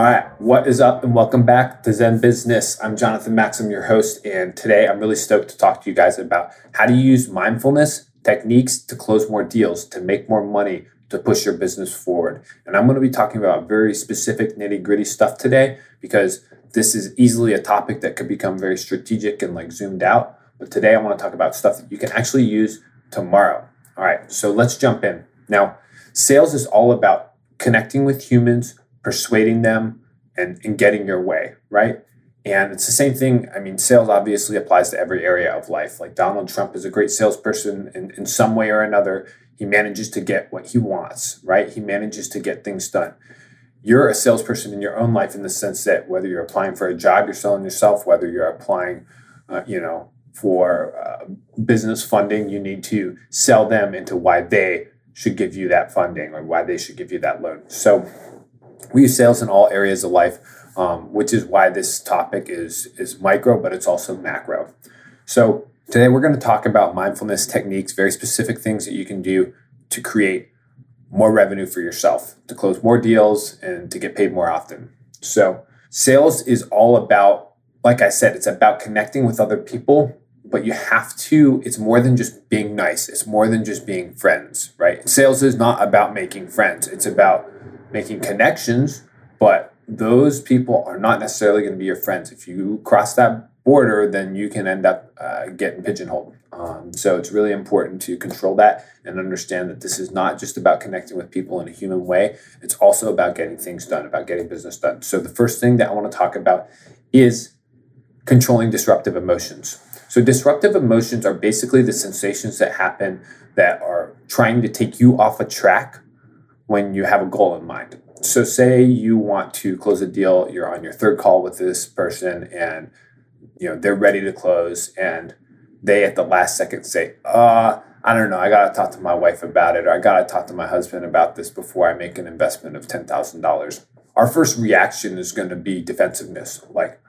All right, what is up, and welcome back to Zen Business. I'm Jonathan Maxim, your host, and today I'm really stoked to talk to you guys about how to use mindfulness techniques to close more deals, to make more money, to push your business forward. And I'm going to be talking about very specific, nitty gritty stuff today because this is easily a topic that could become very strategic and like zoomed out. But today I want to talk about stuff that you can actually use tomorrow. All right, so let's jump in. Now, sales is all about connecting with humans persuading them and, and getting your way, right? And it's the same thing. I mean, sales obviously applies to every area of life. Like Donald Trump is a great salesperson in, in some way or another. He manages to get what he wants, right? He manages to get things done. You're a salesperson in your own life in the sense that whether you're applying for a job, you're selling yourself, whether you're applying, uh, you know, for uh, business funding, you need to sell them into why they should give you that funding or why they should give you that loan. So, we use sales in all areas of life, um, which is why this topic is is micro, but it's also macro. So today we're going to talk about mindfulness techniques, very specific things that you can do to create more revenue for yourself, to close more deals, and to get paid more often. So sales is all about, like I said, it's about connecting with other people but you have to it's more than just being nice it's more than just being friends right sales is not about making friends it's about making connections, but those people are not necessarily going to be your friends. If you cross that border, then you can end up uh, getting pigeonholed. Um, so it's really important to control that and understand that this is not just about connecting with people in a human way. It's also about getting things done, about getting business done. So the first thing that I want to talk about is controlling disruptive emotions. So disruptive emotions are basically the sensations that happen that are trying to take you off a track when you have a goal in mind. So, say you want to close a deal, you're on your third call with this person, and you know they're ready to close, and they at the last second say, "Uh, I don't know, I got to talk to my wife about it, or I got to talk to my husband about this before I make an investment of ten thousand dollars." Our first reaction is going to be defensiveness, like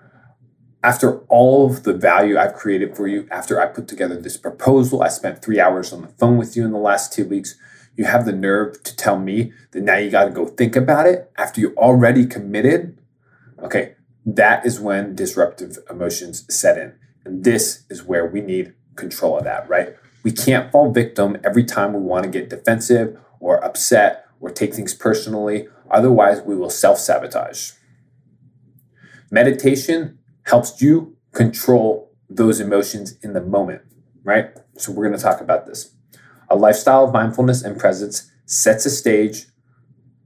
after all of the value I've created for you, after I put together this proposal, I spent three hours on the phone with you in the last two weeks you have the nerve to tell me that now you got to go think about it after you already committed, okay, that is when disruptive emotions set in. And this is where we need control of that, right? We can't fall victim every time we want to get defensive or upset or take things personally. Otherwise, we will self sabotage. Meditation helps you control those emotions in the moment, right? So, we're going to talk about this. A lifestyle of mindfulness and presence sets a stage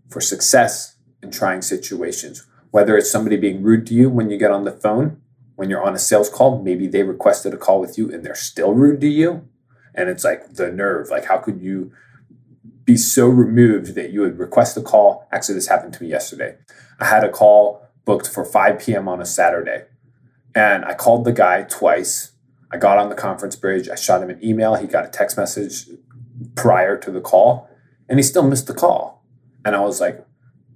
for success in trying situations. Whether it's somebody being rude to you when you get on the phone, when you're on a sales call, maybe they requested a call with you and they're still rude to you. And it's like the nerve. Like, how could you be so removed that you would request a call? Actually, this happened to me yesterday. I had a call booked for 5 p.m. on a Saturday. And I called the guy twice. I got on the conference bridge. I shot him an email. He got a text message prior to the call and he still missed the call. And I was like,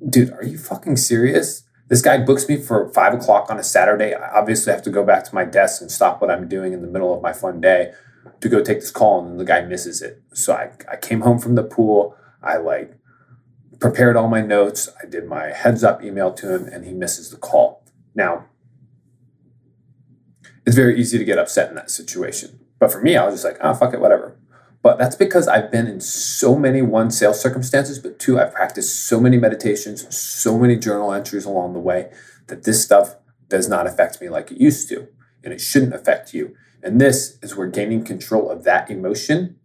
dude, are you fucking serious? This guy books me for five o'clock on a Saturday. I obviously have to go back to my desk and stop what I'm doing in the middle of my fun day to go take this call. And the guy misses it. So I, I came home from the pool. I like prepared all my notes. I did my heads up email to him and he misses the call. Now, it's very easy to get upset in that situation. But for me, I was just like, oh, fuck it, whatever. But that's because I've been in so many one sales circumstances, but two, I've practiced so many meditations, so many journal entries along the way that this stuff does not affect me like it used to. And it shouldn't affect you. And this is where gaining control of that emotion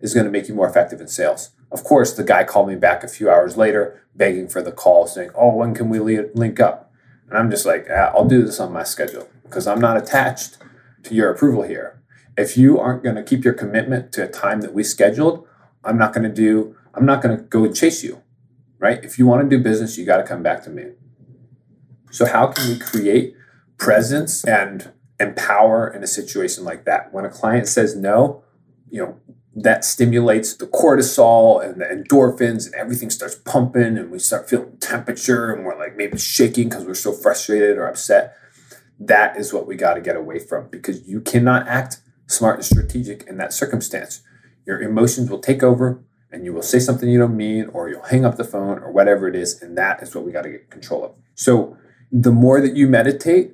is going to make you more effective in sales. Of course, the guy called me back a few hours later, begging for the call, saying, Oh, when can we link up? And I'm just like, ah, I'll do this on my schedule because I'm not attached to your approval here if you aren't going to keep your commitment to a time that we scheduled, I'm not going to do, I'm not going to go chase you, right? If you want to do business, you got to come back to me. So, how can we create presence and empower in a situation like that. When a client says no, you know, that stimulates the cortisol and the endorphins and everything starts pumping and we start feeling temperature and we're like maybe shaking because we're so frustrated or upset. That is what we got to get away from because you cannot act smart and strategic in that circumstance. Your emotions will take over and you will say something you don't mean or you'll hang up the phone or whatever it is and that is what we got to get control of. So the more that you meditate,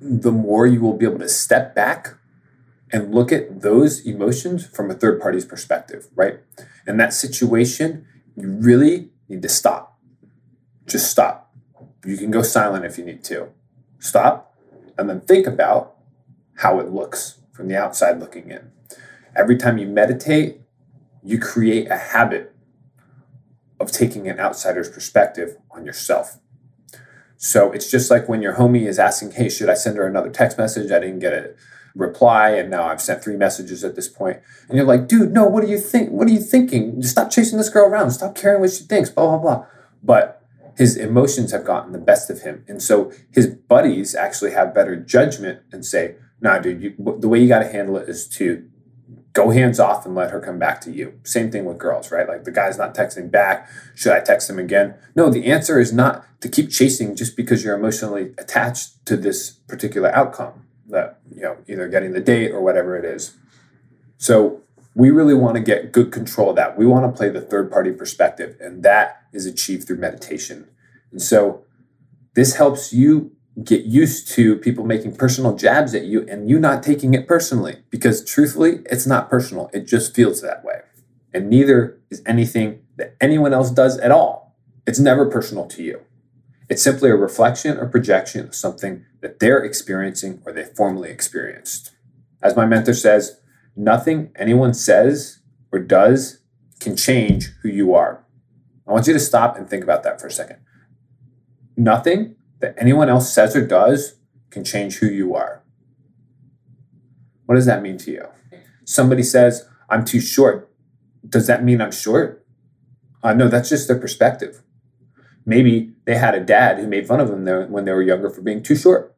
the more you will be able to step back and look at those emotions from a third party's perspective, right? In that situation, you really need to stop. Just stop. You can go silent if you need to. Stop and then think about how it looks from the outside looking in. Every time you meditate, you create a habit of taking an outsider's perspective on yourself. So it's just like when your homie is asking, Hey, should I send her another text message? I didn't get a reply and now I've sent three messages at this point. And you're like, dude, no, what do you think? What are you thinking? Just stop chasing this girl around. Stop caring what she thinks, blah, blah, blah. But his emotions have gotten the best of him. And so his buddies actually have better judgment and say, nah, dude, you, the way you got to handle it is to go hands off and let her come back to you. Same thing with girls, right? Like the guy's not texting back. Should I text him again? No, the answer is not to keep chasing just because you're emotionally attached to this particular outcome that you know either getting the date or whatever it is so we really want to get good control of that we want to play the third party perspective and that is achieved through meditation and so this helps you get used to people making personal jabs at you and you not taking it personally because truthfully it's not personal it just feels that way and neither is anything that anyone else does at all it's never personal to you it's simply a reflection or projection of something that they're experiencing or they formerly experienced. As my mentor says, nothing anyone says or does can change who you are. I want you to stop and think about that for a second. Nothing that anyone else says or does can change who you are. What does that mean to you? Somebody says, I'm too short. Does that mean I'm short? Uh, no, that's just their perspective. Maybe they had a dad who made fun of them when they were younger for being too short.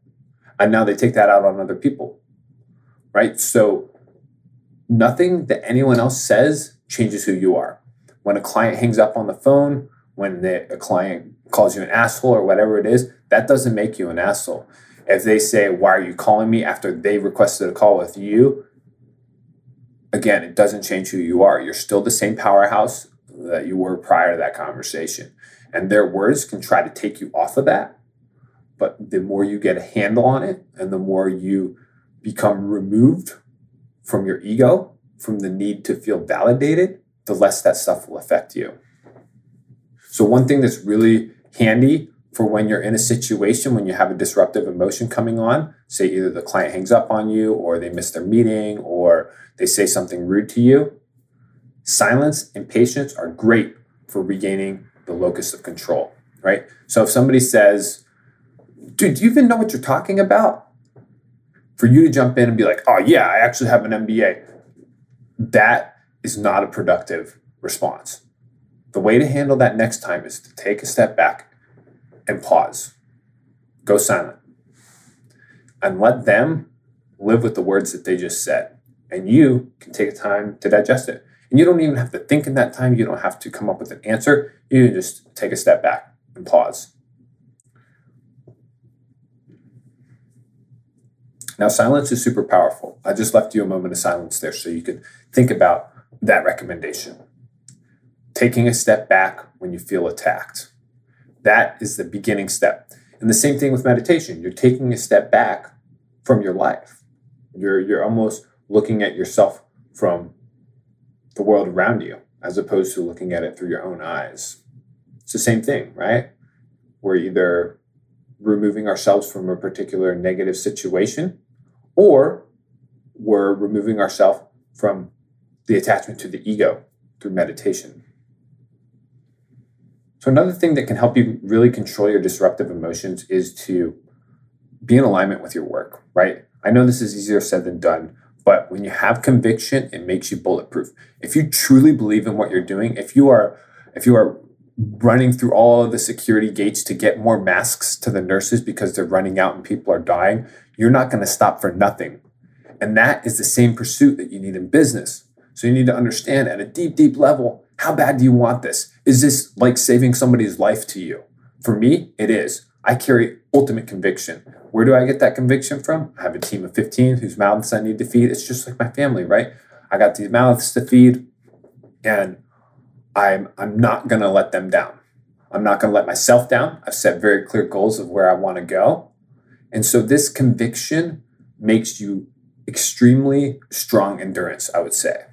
And now they take that out on other people. Right? So nothing that anyone else says changes who you are. When a client hangs up on the phone, when the, a client calls you an asshole or whatever it is, that doesn't make you an asshole. If they say, Why are you calling me after they requested a call with you? Again, it doesn't change who you are. You're still the same powerhouse that you were prior to that conversation. And their words can try to take you off of that. But the more you get a handle on it and the more you become removed from your ego, from the need to feel validated, the less that stuff will affect you. So, one thing that's really handy for when you're in a situation when you have a disruptive emotion coming on, say either the client hangs up on you or they miss their meeting or they say something rude to you, silence and patience are great for regaining the locus of control, right? So if somebody says, dude, do you even know what you're talking about? For you to jump in and be like, oh, yeah, I actually have an MBA, that is not a productive response. The way to handle that next time is to take a step back and pause, go silent, and let them live with the words that they just said. And you can take time to digest it. And you don't even have to think in that time. You don't have to come up with an answer. You can just take a step back and pause. Now, silence is super powerful. I just left you a moment of silence there so you could think about that recommendation. Taking a step back when you feel attacked. That is the beginning step. And the same thing with meditation. You're taking a step back from your life. You're, you're almost looking at yourself from the world around you as opposed to looking at it through your own eyes. It's the same thing, right? We're either removing ourselves from a particular negative situation or we're removing ourselves from the attachment to the ego through meditation. So, another thing that can help you really control your disruptive emotions is to be in alignment with your work, right? I know this is easier said than done, but when you have conviction, it makes you bulletproof. If you truly believe in what you're doing, if you are if you are running through all the security gates to get more masks to the nurses because they're running out and people are dying, you're not going to stop for nothing. And that is the same pursuit that you need in business. So you need to understand at a deep, deep level how bad do you want this? Is this like saving somebody's life to you? For me, it is. I carry ultimate conviction. Where do I get that conviction from? I have a team of 15 whose mouths I need to feed. It's just like my family, right? I got these mouths to feed, and I'm I'm not gonna let them down. I'm not gonna let myself down. I've set very clear goals of where I want to go. And so this conviction makes you extremely strong endurance, I would say.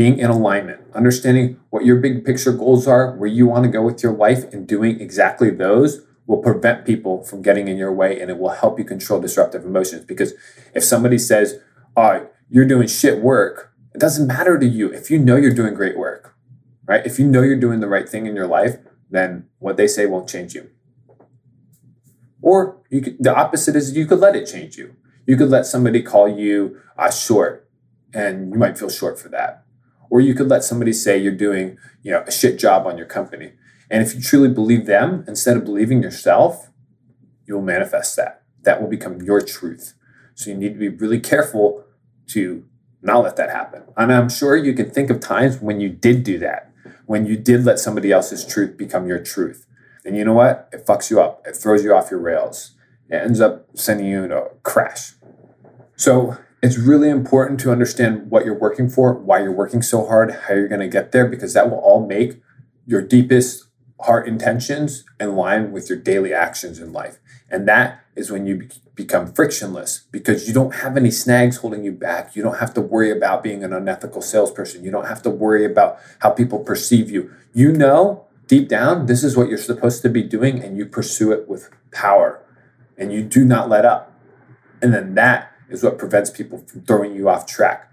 Being in alignment, understanding what your big picture goals are, where you want to go with your life, and doing exactly those will prevent people from getting in your way and it will help you control disruptive emotions. Because if somebody says, Oh, you're doing shit work, it doesn't matter to you if you know you're doing great work, right? If you know you're doing the right thing in your life, then what they say won't change you. Or you could, the opposite is you could let it change you. You could let somebody call you uh, short, and you might feel short for that. Or you could let somebody say you're doing, you know, a shit job on your company. And if you truly believe them instead of believing yourself, you will manifest that. That will become your truth. So you need to be really careful to not let that happen. And I'm sure you can think of times when you did do that, when you did let somebody else's truth become your truth. And you know what? It fucks you up. It throws you off your rails. It ends up sending you in a crash. So it's really important to understand what you're working for, why you're working so hard, how you're going to get there, because that will all make your deepest heart intentions in line with your daily actions in life. And that is when you be- become frictionless because you don't have any snags holding you back. You don't have to worry about being an unethical salesperson. You don't have to worry about how people perceive you. You know deep down, this is what you're supposed to be doing, and you pursue it with power and you do not let up. And then that is what prevents people from throwing you off track.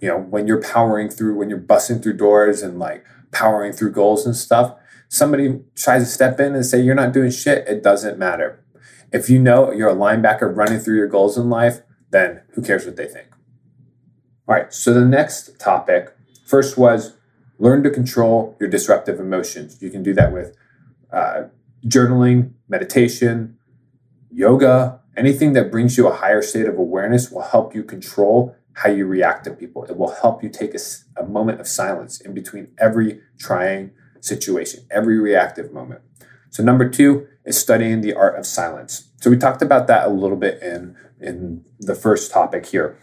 You know, when you're powering through, when you're busting through doors and like powering through goals and stuff, somebody tries to step in and say you're not doing shit, it doesn't matter. If you know you're a linebacker running through your goals in life, then who cares what they think? All right, so the next topic first was learn to control your disruptive emotions. You can do that with uh, journaling, meditation, yoga, anything that brings you a higher state of awareness will help you control how you react to people. It will help you take a, a moment of silence in between every trying situation, every reactive moment. So, number two is studying the art of silence. So, we talked about that a little bit in, in the first topic here.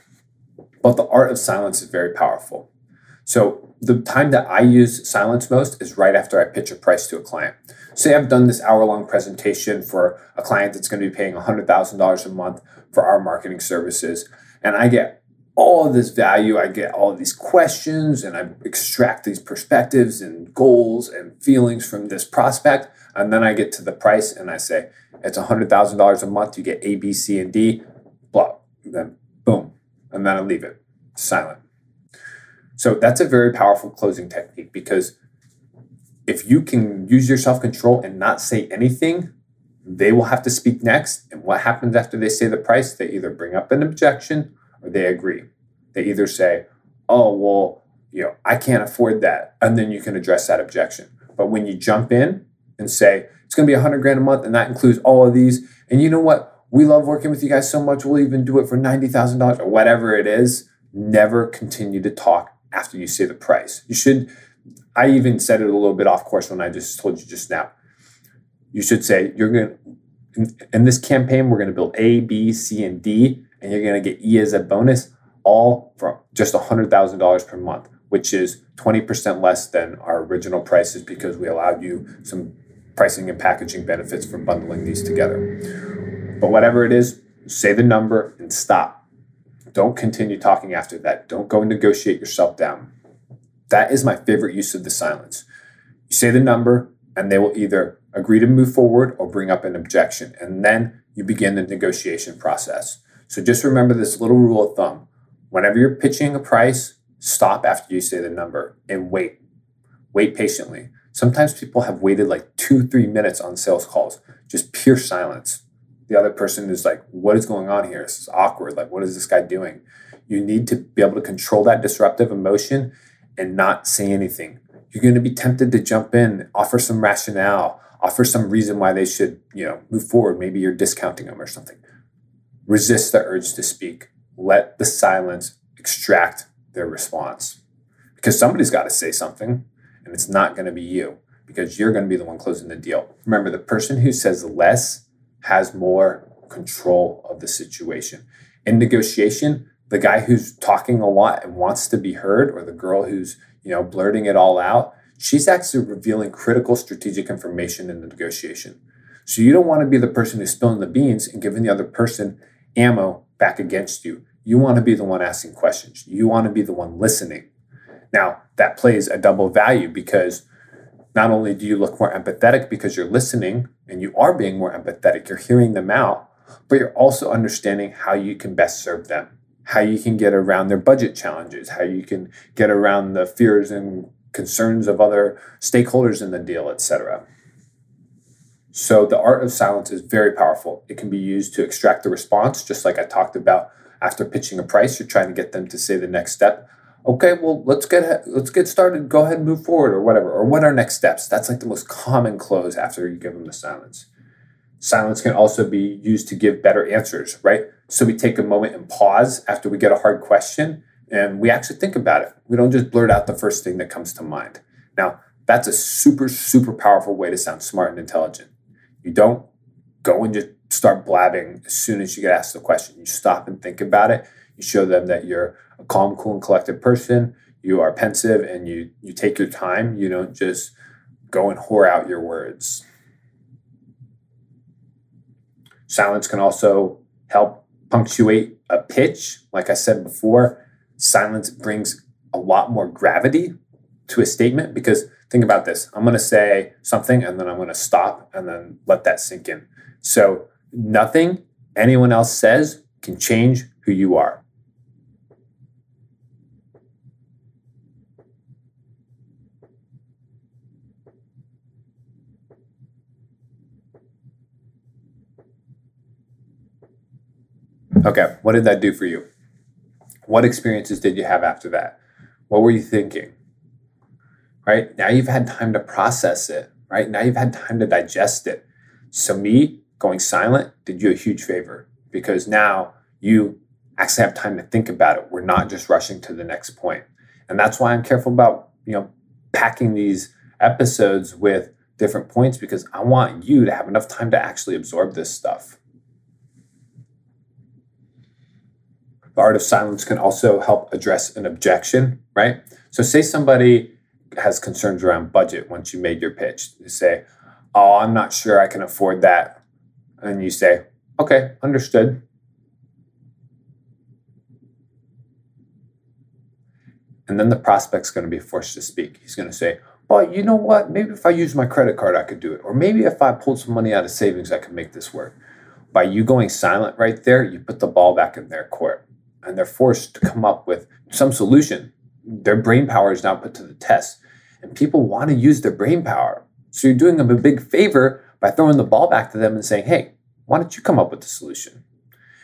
But the art of silence is very powerful. So, the time that I use silence most is right after I pitch a price to a client. Say I've done this hour long presentation for a client that's going to be paying $100,000 a month for our marketing services, and I get all of this value. I get all of these questions and I extract these perspectives and goals and feelings from this prospect. And then I get to the price and I say, it's $100,000 a month. You get A, B, C, and D, blah. Then boom. And then I leave it silent. So that's a very powerful closing technique because if you can use your self control and not say anything, they will have to speak next. And what happens after they say the price? They either bring up an objection or they agree. They either say, oh, well, you know, I can't afford that. And then you can address that objection. But when you jump in and say, it's going to be a hundred grand a month and that includes all of these. And you know what? We love working with you guys so much. We'll even do it for $90,000 or whatever it is. Never continue to talk after you say the price. You should, I even said it a little bit off course when I just told you just now. You should say, you're going to, in, this campaign, we're going to build A, B, C, and D and you're going to get E as a bonus, all for just $100,000 per month, which is 20% less than our original prices because we allowed you some pricing and packaging benefits for bundling these together. But whatever it is, say the number and stop. Don't continue talking after that. Don't go and negotiate yourself down. That is my favorite use of the silence. You say the number, and they will either agree to move forward or bring up an objection. And then you begin the negotiation process. So just remember this little rule of thumb. Whenever you're pitching a price, stop after you say the number and wait. Wait patiently. Sometimes people have waited like two, three minutes on sales calls, just pure silence. The other person is like, What is going on here? This is awkward. Like, what is this guy doing? You need to be able to control that disruptive emotion and not say anything. you're going to be tempted to jump in, offer some rationale, offer some reason why they should, you know, move forward. Maybe you're discounting them or something. Resist the urge to speak. Let the silence extract their response. Because somebody's got to say something, and it's not going to be you because you're going to be the one closing the deal. Remember, the person who says less has more control of the situation. In negotiation, the guy who's talking a lot and wants to be heard, or the girl who's you know blurting it all out, she's actually revealing critical strategic information in the negotiation. So you don't want to be the person who's spilling the beans and giving the other person ammo back against you. You want to be the one asking questions. You want to be the one listening. Now, that plays a double value because not only do you look more empathetic because you're listening and you are being more empathetic, you're hearing them out, but you're also understanding how you can best serve them, how you can get around their budget challenges, how you can get around the fears and concerns of other stakeholders in the deal, etc. So the art of silence is very powerful. It can be used to extract the response, just like I talked about after pitching a price, you're trying to get them to say the next step. Okay, well, let's get let's get started. Go ahead and move forward, or whatever. Or what are next steps? That's like the most common close after you give them the silence. Silence can also be used to give better answers, right? So we take a moment and pause after we get a hard question and we actually think about it. We don't just blurt out the first thing that comes to mind. Now, that's a super, super powerful way to sound smart and intelligent. You don't go and just start blabbing as soon as you get asked the question. You stop and think about it. You show them that you're a calm, cool, and collected person. You are pensive and you you take your time. You don't just go and whore out your words. Silence can also help punctuate a pitch. Like I said before, silence brings a lot more gravity to a statement because think about this I'm going to say something and then I'm going to stop and then let that sink in. So, nothing anyone else says can change who you are. Okay, what did that do for you? What experiences did you have after that? What were you thinking? Right now, you've had time to process it. Right now, you've had time to digest it. So, me going silent did you a huge favor because now you actually have time to think about it. We're not just rushing to the next point. And that's why I'm careful about, you know, packing these episodes with different points because I want you to have enough time to actually absorb this stuff. The art of silence can also help address an objection, right? So, say somebody has concerns around budget once you made your pitch. They say, Oh, I'm not sure I can afford that. And you say, Okay, understood. And then the prospect's going to be forced to speak. He's going to say, Well, you know what? Maybe if I use my credit card, I could do it. Or maybe if I pulled some money out of savings, I could make this work. By you going silent right there, you put the ball back in their court and they're forced to come up with some solution. Their brain power is now put to the test, and people want to use their brain power. So you're doing them a big favor by throwing the ball back to them and saying, hey, why don't you come up with the solution?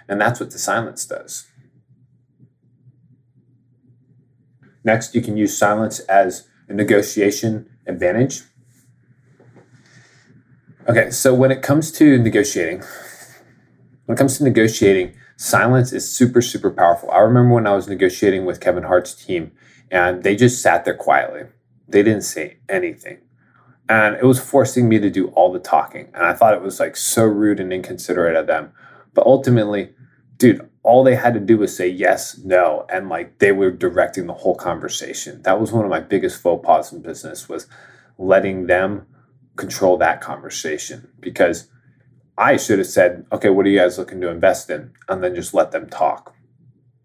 And that's what the silence does. Next, you can use silence as a negotiation advantage. Okay, so when it comes to negotiating, when it comes to negotiating, silence is super, super powerful. I remember when I was negotiating with Kevin Hart's team, and they just sat there quietly. They didn't say anything. And it was forcing me to do all the talking. And I thought it was like so rude and inconsiderate of them. But ultimately, dude, all they had to do was say yes, no, and like they were directing the whole conversation. That was one of my biggest faux pas in business was letting them control that conversation because I should have said, okay, what are you guys looking to invest in? And then just let them talk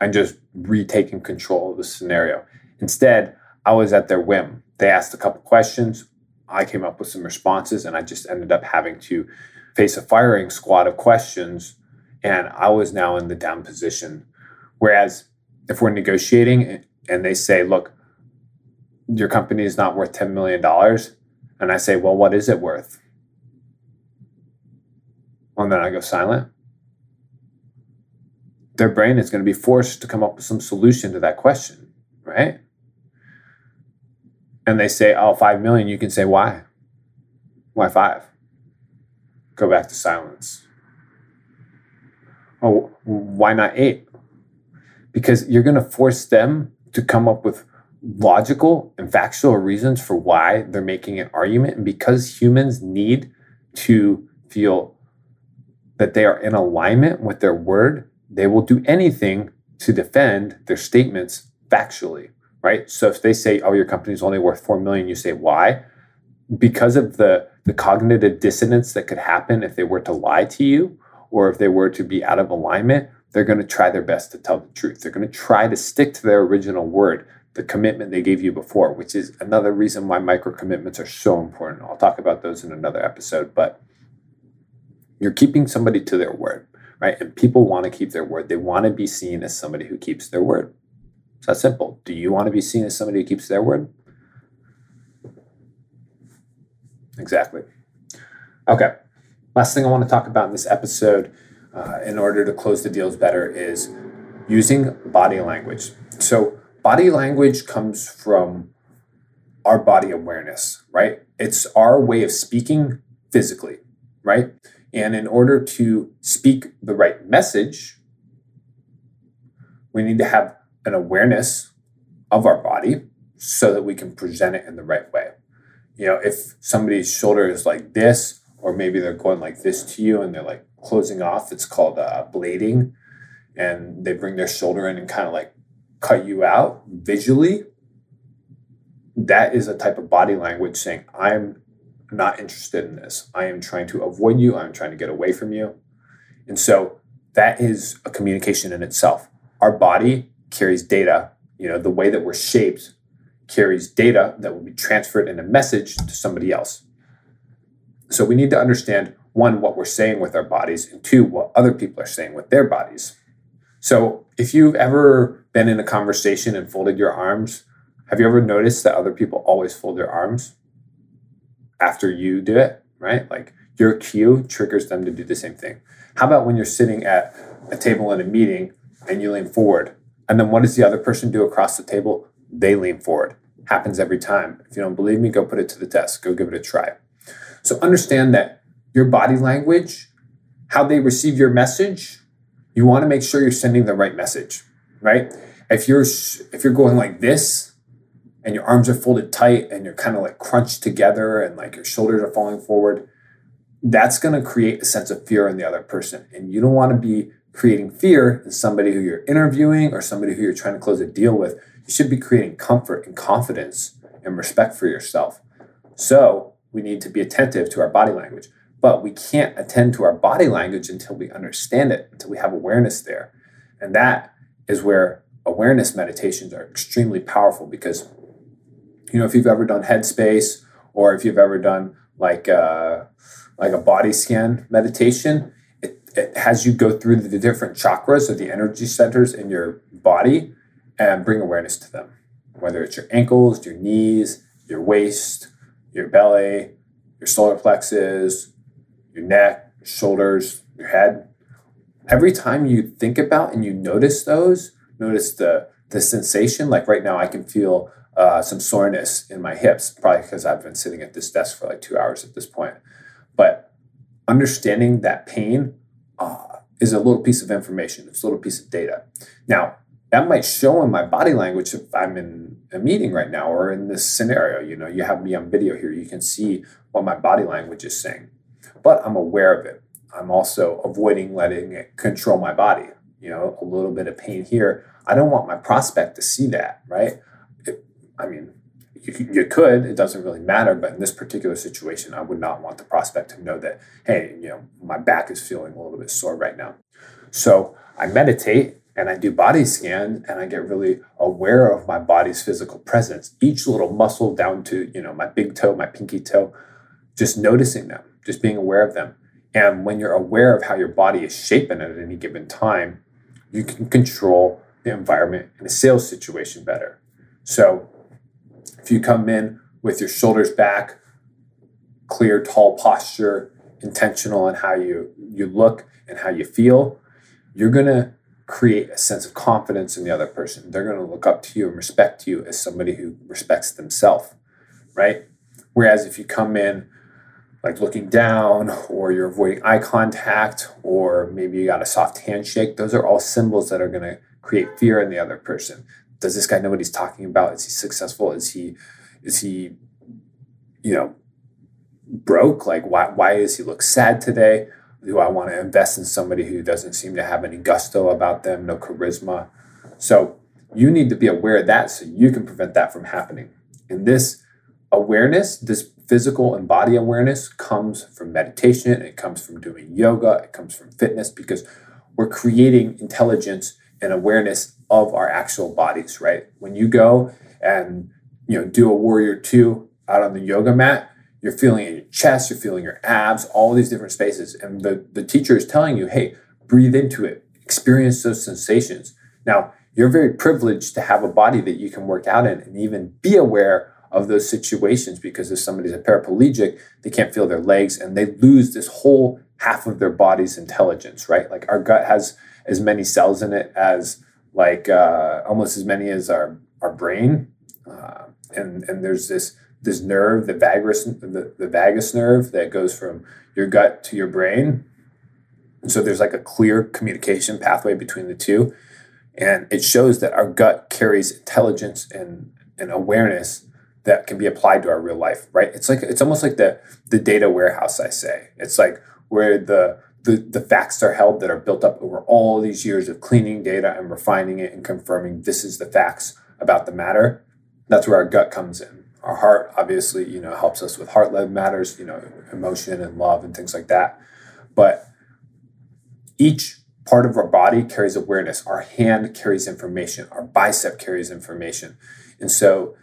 and just retaking control of the scenario. Instead, I was at their whim. They asked a couple questions. I came up with some responses, and I just ended up having to face a firing squad of questions. And I was now in the down position. Whereas if we're negotiating and they say, look, your company is not worth $10 million, and I say, well, what is it worth? And then I go silent, their brain is going to be forced to come up with some solution to that question, right? and they say, oh, 5 million, you can say, why? Why five? Go back to silence. Oh, why not eight? Because you're going to force them to come up with logical and factual reasons for why they're making an argument. And because humans need to feel that they are in alignment with their word, they will do anything to defend their statements factually, right? So if they say, "Oh, your company is only worth 4 million," you say, "Why?" Because of the the cognitive dissonance that could happen if they were to lie to you or if they were to be out of alignment, they're going to try their best to tell the truth. They're going to try to stick to their original word, the commitment they gave you before, which is another reason why micro commitments are so important. I'll talk about those in another episode, but you're keeping somebody to their word, right? And people want to keep their word. They want to be seen as somebody who keeps their word. It's that simple. Do you want to be seen as somebody who keeps their word? Exactly. Okay. Last thing I want to talk about in this episode, uh, in order to close the deals better, is using body language. So, body language comes from our body awareness, right? It's our way of speaking physically, right? And in order to speak the right message, we need to have an awareness of our body so that we can present it in the right way. You know, if somebody's shoulder is like this, or maybe they're going like this to you and they're like closing off, it's called uh, blading. And they bring their shoulder in and kind of like cut you out visually. That is a type of body language saying, I'm not interested in this. I am trying to avoid you. I'm trying to get away from you. And so that is a communication in itself. Our body carries data. You know, the way that we're shaped carries data that will be transferred in a message to somebody else. So we need to understand one, what we're saying with our bodies, and two, what other people are saying with their bodies. So if you've ever been in a conversation and folded your arms, have you ever noticed that other people always fold their arms after you do it, right? Like your cue triggers them to do the same thing. How about when you're sitting at a table in a meeting and you lean forward? And then what does the other person do across the table? They lean forward. Happens every time. If you don't believe me, go put it to the test. Go give it a try. So understand that your body language, how they receive your message, you want to make sure you're sending the right message, right? If you're if you're going like this and your arms are folded tight and you're kind of like crunched together and like your shoulders are falling forward, that's going to create a sense of fear in the other person. And you don't want to be creating fear in somebody who you're interviewing or somebody who you're trying to close a deal with. You should be creating comfort and confidence and respect for yourself. So we need to be attentive to our body language. But we can't attend to our body language until we understand it, until we have awareness there. And that is where awareness meditations are extremely powerful because, you know, if you've ever done Headspace or if you've ever done like a, uh, like a body scan meditation, it, it has you go through the different chakras or the energy centers in your body and bring awareness to them, whether it's your ankles, your knees, your waist, your belly, your solar plexus, your neck, your shoulders, your head. Every time you think about and you notice those, notice the the sensation. Like right now, I can feel uh, some soreness in my hips, probably because I've been sitting at this desk for like two hours at this point. But understanding that pain uh, is a little piece of information. It's a little piece of data. Now, that might show in my body language if I'm in a meeting right now or in this scenario. You know, you have me on video here. You can see what my body language is saying, but I'm aware of it. I'm also avoiding letting it control my body. You know, a little bit of pain here. I don't want my prospect to see that, right? I mean, you, you could, it doesn't really matter, but in this particular situation, I would not want the prospect to know that, hey, you know, my back is feeling a little bit sore right now. So I meditate and I do body scan and I get really aware of my body's physical presence, each little muscle down to, you know, my big toe, my pinky toe, just noticing them, just being aware of them. And when you're aware of how your body is shaping at any given time, you can control the environment in a sales situation better. So if you come in with your shoulders back, clear, tall posture, intentional in how you you look and how you feel, you're gonna create a sense of confidence in the other person. They're going to look up to you and respect you as somebody who respects themselves. right? Whereas if you come in like looking down or you're avoiding eye contact or maybe you got a soft handshake, those are all symbols that are going to create fear in the other person. Does this guy know what he's talking about? Is he successful? Is he is he you know broke? Like why why does he look sad today? Do I want to invest in somebody who doesn't seem to have any gusto about them, no charisma? So you need to be aware of that so you can prevent that from happening. And this awareness, this physical and body awareness comes from meditation, it comes from doing yoga, it comes from fitness because we're creating intelligence and awareness of our actual bodies, right? When you go and you know do a warrior 2 out on the yoga mat, you're feeling in your chest, you're feeling your abs, all these different spaces. And the, the teacher is telling you, hey, breathe into it, experience those sensations. Now, you're very privileged to have a body that you can work out in and even be aware of those situations because if somebody's a paraplegic, they can't feel their legs and they lose this whole half of their body's intelligence, right? Like our gut has as many cells in it as like uh, almost as many as our our brain, uh, and and there's this this nerve, the vagus the, the vagus nerve that goes from your gut to your brain. And so there's like a clear communication pathway between the two. And it shows that our gut carries intelligence and, and awareness that can be applied to our real life, right? It's like it's almost like the the data warehouse, I say. It's like where the the, the facts are held that are built up over all these years of cleaning data and refining it and confirming this is the facts about the matter. That's where our gut comes in. Our heart obviously, you know, helps us with heart-led matters, you know, emotion and love and things like that. But each part of our body carries awareness. Our hand carries information. Our bicep carries information. And so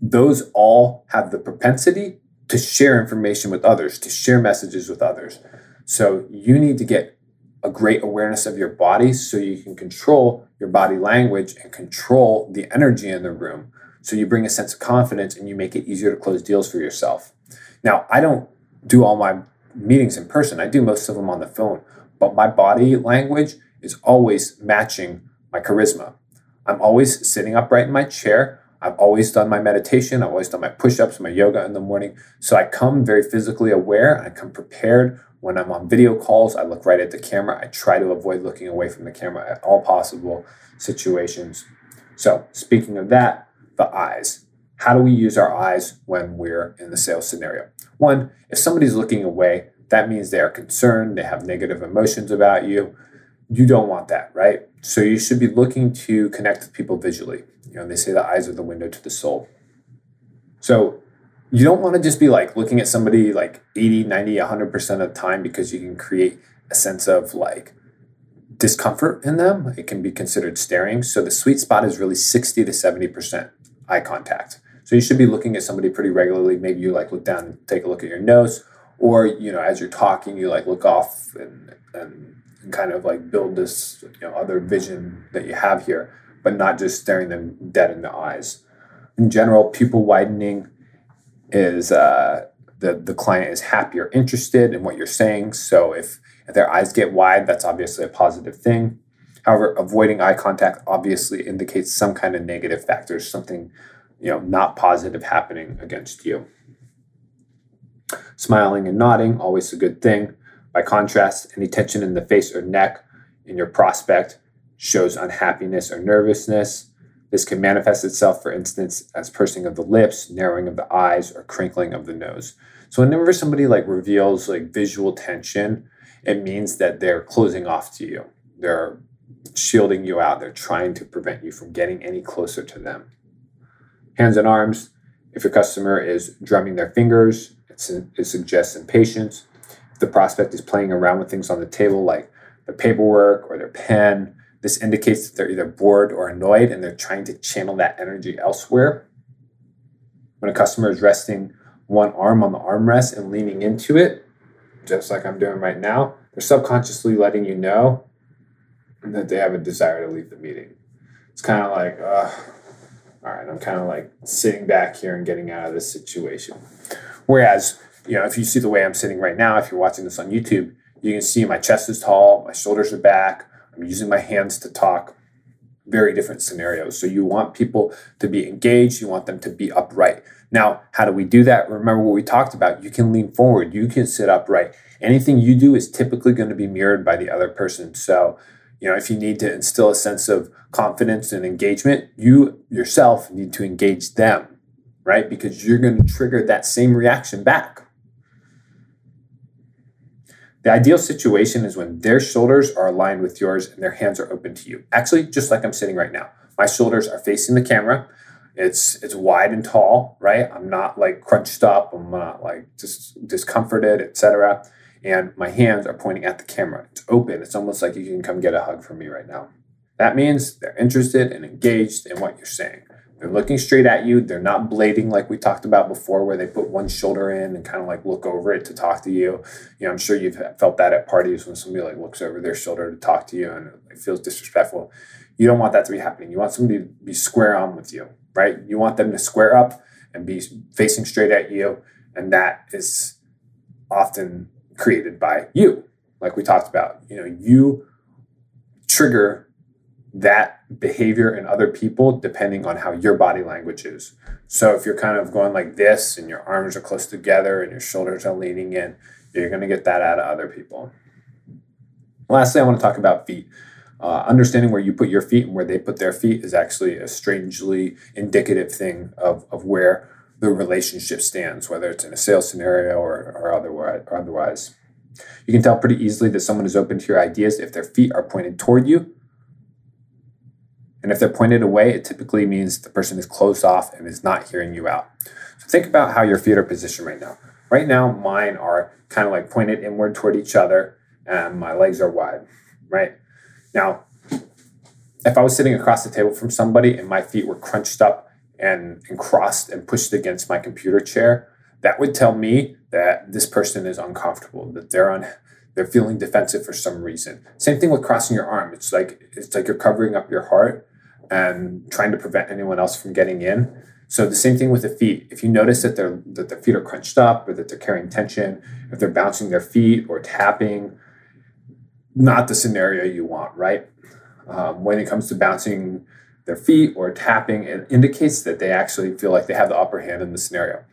those all have the propensity to share information with others, to share messages with others. So you need to get a great awareness of your body so you can control your body language and control the energy in the room. So you bring a sense of confidence and you make it easier to close deals for yourself. Now, I don't do all my meetings in person, I do most of them on the phone but my body language is always matching my charisma. I'm always sitting upright in my chair. I've always done my meditation. I've always done my push ups, my yoga in the morning. So I come very physically aware. I come prepared. When I'm on video calls, I look right at the camera. I try to avoid looking away from the camera at all possible situations. So, speaking of that, the eyes. How do we use our eyes when we're in the sales scenario? One, if somebody's looking away, that means they are concerned, they have negative emotions about you. You don't want that, right? So you should be looking to connect with people visually. You know, they say the eyes are the window to the soul. So you don't want to just be like looking at somebody like 80, 90, 100% of the time because you can create a sense of like discomfort in them. It can be considered staring. So the sweet spot is really 60 to 70% eye contact. So you should be looking at somebody pretty regularly. Maybe you like look down and take a look at your nose or you know as you're talking you like look off and, and kind of like build this you know other vision that you have here but not just staring them dead in the eyes. In general pupil widening is uh, the the client is happy or interested in what you're saying. So if if their eyes get wide that's obviously a positive thing. However avoiding eye contact obviously indicates some kind of negative factors something you know not positive happening against you. Smiling and nodding, always a good thing. By contrast, any tension in the face or neck in your prospect shows unhappiness or nervousness. This can manifest itself, for instance, as pursing of the lips, narrowing of the eyes, or crinkling of the nose. So whenever somebody like reveals like visual tension, it means that they're closing off to you. They're shielding you out. They're trying to prevent you from getting any closer to them. Hands and arms. If your customer is drumming their fingers, it suggests impatience. If the prospect is playing around with things on the table like the paperwork or their pen, this indicates that they're either bored or annoyed and they're trying to channel that energy elsewhere. When a customer is resting one arm on the armrest and leaning into it, just like I'm doing right now, they're subconsciously letting you know that they have a desire to leave the meeting. It's kind of like, all right, I'm kind of like sitting back here and getting out of this situation. Whereas, you know, if you see the way I'm sitting right now, if you're watching this on YouTube, you can see my chest is tall, my shoulders are back, I'm using my hands to talk. very different scenarios. So you want people to be engaged, you want them to be upright. Now, how do we do that? Remember what we talked about. You can lean forward, you can sit upright. Anything you do is typically going to be mirrored by the other person. So, you know, if you need to instill a sense of confidence and engagement, you yourself need to engage them, right? Because you're going to trigger that same reaction back. The ideal situation is when their shoulders are aligned with yours and their hands are open to you. Actually, just like I'm sitting right now. My shoulders are facing the camera. It's it's wide and tall, right? I'm not like crunched up. I'm not like just discomforted, etc. And my hands are pointing at the camera. It's open. It's almost like you can come get a hug from me right now. That means they're interested and engaged in what you're saying. They're looking straight at you. They're not blading like we talked about before, where they put one shoulder in and kind of like look over it to talk to you. You know, I'm sure you've felt that at parties when somebody like looks over their shoulder to talk to you and it feels disrespectful. You don't want that to be happening. You want somebody to be square on with you, right? You want them to square up and be facing straight at you. And that is often created by you, like we talked about. You know, you trigger that behavior in other people depending on how your body language is. So if you're kind of going like this and your arms are close together and your shoulders are leaning in, you're going to get that out of other people. Lastly, I want to talk about feet. Uh, understanding where you put your feet and where they put their feet is actually a strangely indicative thing of, of where the relationship stands, whether it's in a sales scenario or, or, otherwise, or otherwise. You can tell pretty easily that someone is open to your ideas if their feet are pointed toward you and if they're pointed away, it typically means the person is closed off and is not hearing you out. So think about how your feet are positioned right now. Right now, mine are kind of like pointed inward toward each other and my legs are wide, right? Now, if I was sitting across the table from somebody and my feet were crunched up and, and crossed and pushed against my computer chair, that would tell me that this person is uncomfortable, that they're on they're feeling defensive for some reason. Same thing with crossing your arm. It's like it's like you're covering up your heart and trying to prevent anyone else from getting in. So the same thing with the feet. If you notice that they're that their feet are crunched up or that they're carrying tension, if they're bouncing their feet or tapping, not the scenario you want, right? Um, when it comes to bouncing their feet or tapping, it indicates that they actually feel like they have the upper hand in the scenario.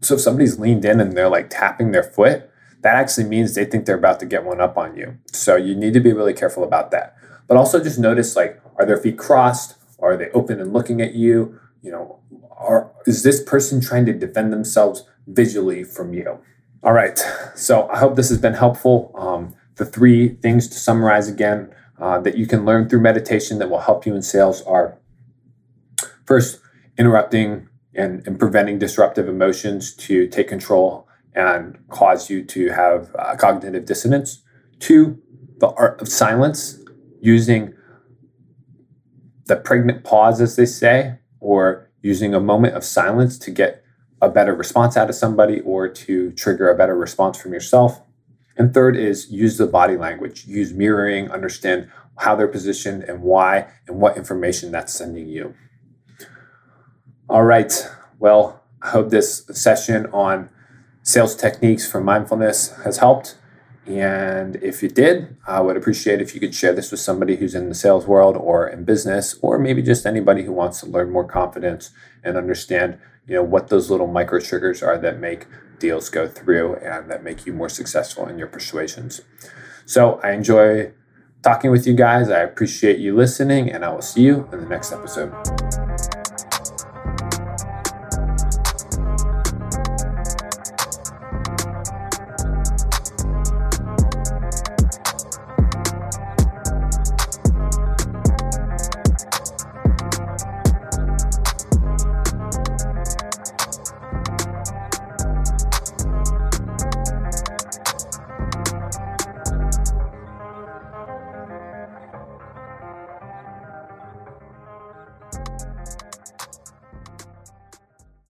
So if somebody's leaned in and they're like tapping their foot, that actually means they think they're about to get one up on you. So you need to be really careful about that. But also just notice like, are their feet crossed? Are they open and looking at you? You know, are is this person trying to defend themselves visually from you? All right. So I hope this has been helpful. Um, the three things to summarize again uh, that you can learn through meditation that will help you in sales are first, interrupting and, and preventing disruptive emotions to take control and cause you to have uh, cognitive dissonance. Two, the art of silence using the pregnant pause, as they say, or using a moment of silence to get a better response out of somebody or to trigger a better response from yourself. And third is use the body language, use mirroring, understand how they're positioned and why and what information that's sending you. All right. Well, I hope this session on sales techniques for mindfulness has helped. And if you did, I would appreciate if you could share this with somebody who's in the sales world or in business, or maybe just anybody who wants to learn more confidence and understand, you know, what those little micro triggers are that make deals go through and that make you more successful in your persuasions. So I enjoy talking with you guys. I appreciate you listening, and I will see you in the next episode.